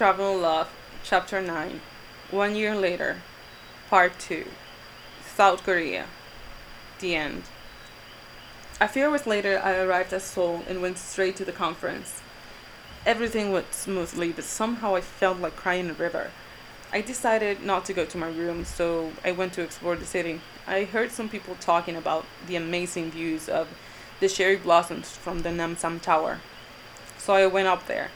Travel Love, Chapter 9. One year later, Part 2. South Korea. The end. A few hours later, I arrived at Seoul and went straight to the conference. Everything went smoothly, but somehow I felt like crying a river. I decided not to go to my room, so I went to explore the city. I heard some people talking about the amazing views of the cherry blossoms from the Namsan Tower. So I went up there.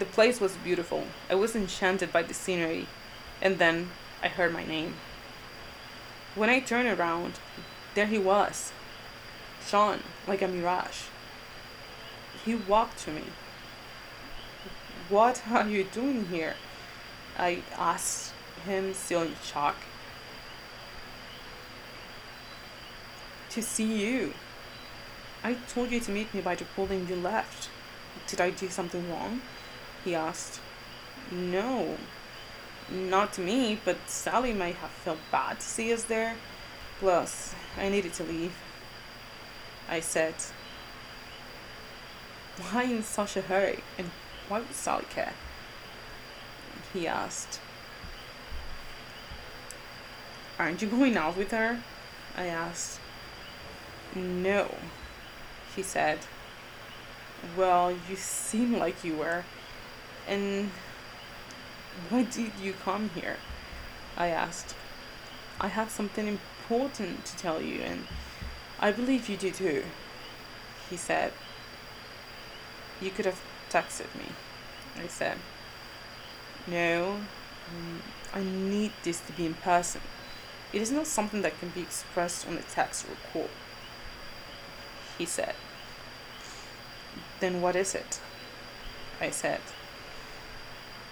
The place was beautiful. I was enchanted by the scenery. And then I heard my name. When I turned around, there he was. Sean, like a mirage. He walked to me. What are you doing here? I asked him, still in shock. To see you. I told you to meet me by the pool and you left. Did I do something wrong? He asked. No, not to me, but Sally might have felt bad to see us there. Plus, I needed to leave. I said, Why in such a hurry? And why would Sally care? He asked. Aren't you going out with her? I asked. No, he said. Well, you seem like you were. And why did you come here? I asked. I have something important to tell you, and I believe you do too, he said. You could have texted me, I said. No, um, I need this to be in person. It is not something that can be expressed on a text or call, he said. Then what is it? I said.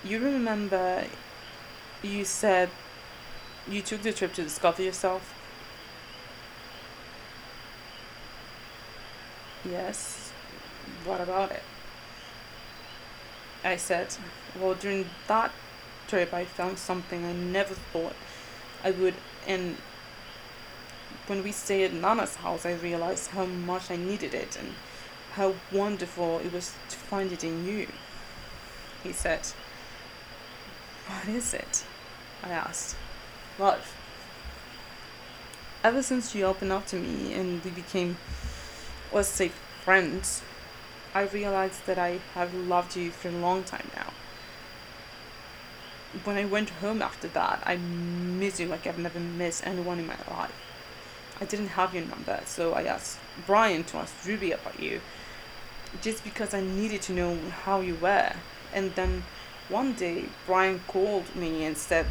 You remember you said you took the trip to discover yourself? Yes. What about it? I said, Well, during that trip, I found something I never thought I would. And when we stayed at Nana's house, I realized how much I needed it and how wonderful it was to find it in you. He said, What is it? I asked. Love. Ever since you opened up to me and we became, let's say, friends, I realized that I have loved you for a long time now. When I went home after that, I missed you like I've never missed anyone in my life. I didn't have your number, so I asked Brian to ask Ruby about you, just because I needed to know how you were. And then one day, Brian called me and said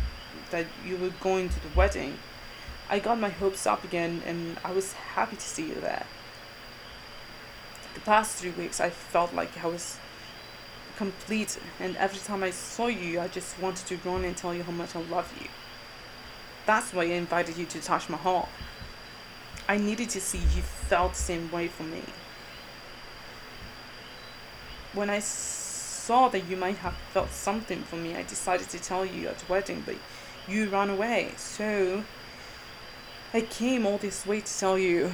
that you were going to the wedding. I got my hopes up again, and I was happy to see you there the past three weeks I felt like I was complete and every time I saw you I just wanted to run and tell you how much I love you. That's why I invited you to Taj Mahal. I needed to see you felt the same way for me. When I saw that you might have felt something for me, I decided to tell you at the wedding, but you ran away. So I came all this way to tell you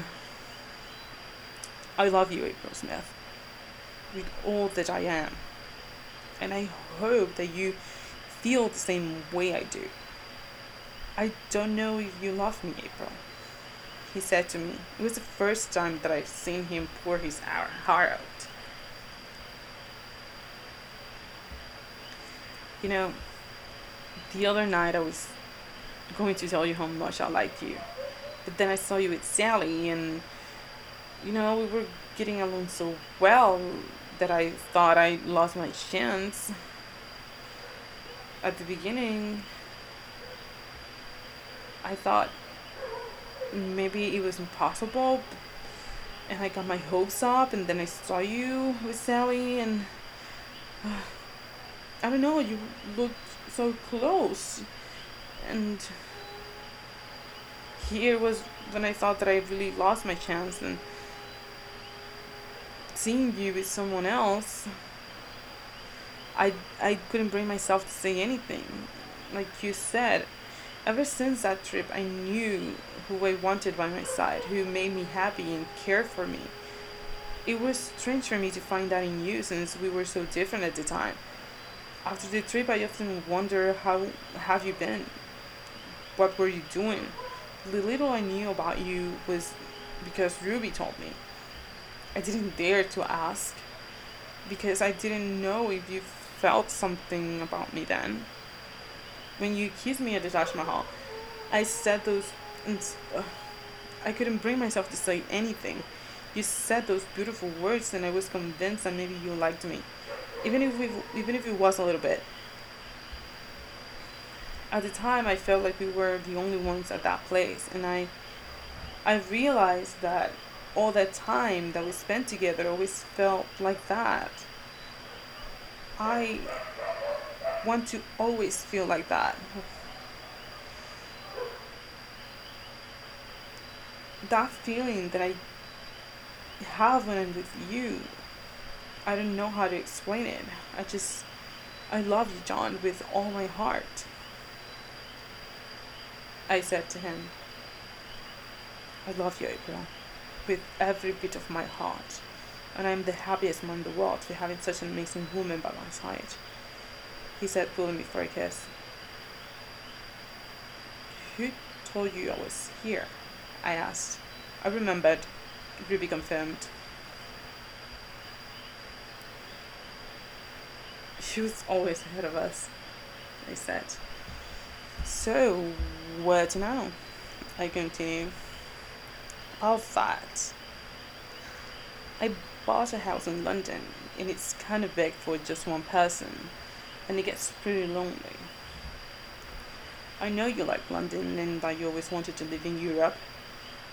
I love you, April Smith, with all that I am. And I hope that you feel the same way I do. I don't know if you love me, April. He said to me. It was the first time that I've seen him pour his heart out. You know, the other night I was going to tell you how much I liked you. But then I saw you with Sally and you know, we were getting along so well that I thought I lost my chance. At the beginning, I thought maybe it was impossible, and I got my hopes up, and then I saw you with Sally, and uh, I don't know, you looked so close, and here was when I thought that I really lost my chance, and seeing you with someone else, I I couldn't bring myself to say anything. Like you said, ever since that trip, I knew who I wanted by my side, who made me happy and cared for me. It was strange for me to find that in you since we were so different at the time. After the trip, I often wonder how have you been? What were you doing? The little I knew about you was because Ruby told me. I didn't dare to ask because I didn't know if you felt something about me then. When you kissed me at the Taj Mahal, I said those. Uh, I couldn't bring myself to say anything. You said those beautiful words, and I was convinced that maybe you liked me, even if we, even if it was a little bit. At the time, I felt like we were the only ones at that place, and I, I realized that all that time that we spent together always felt like that. I want to always feel like that. That feeling that I have when I'm with you, I don't know how to explain it. I just, I love you, John, with all my heart. I said to him, I love you, April with every bit of my heart. And I'm the happiest man in the world for having such an amazing woman by my side. He said, pulling me for a kiss. Who told you I was here? I asked. I remembered. Ruby confirmed. She was always ahead of us, I said. So, what to now? I continue of that, I bought a house in London and it's kind of big for just one person and it gets pretty lonely. I know you like London and that you always wanted to live in Europe.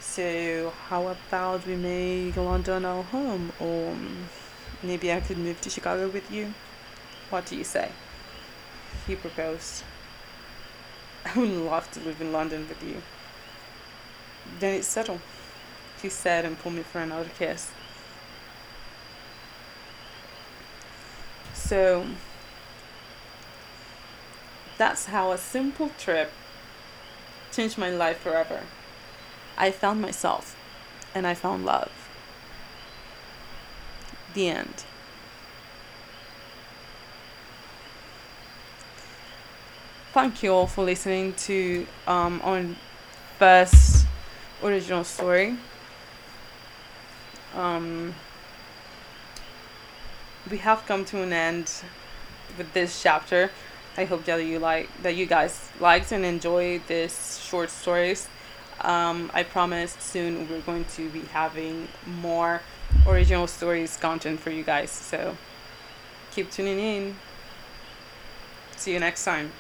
So how about we make London our home or maybe I could move to Chicago with you? What do you say? He proposed. I would love to live in London with you. Then it's settled he said and pulled me for another kiss. So that's how a simple trip changed my life forever. I found myself and I found love. The end. Thank you all for listening to um, our first original story um, we have come to an end with this chapter. I hope that you like that you guys liked and enjoyed this short stories. Um, I promise soon we're going to be having more original stories content for you guys. So keep tuning in. See you next time.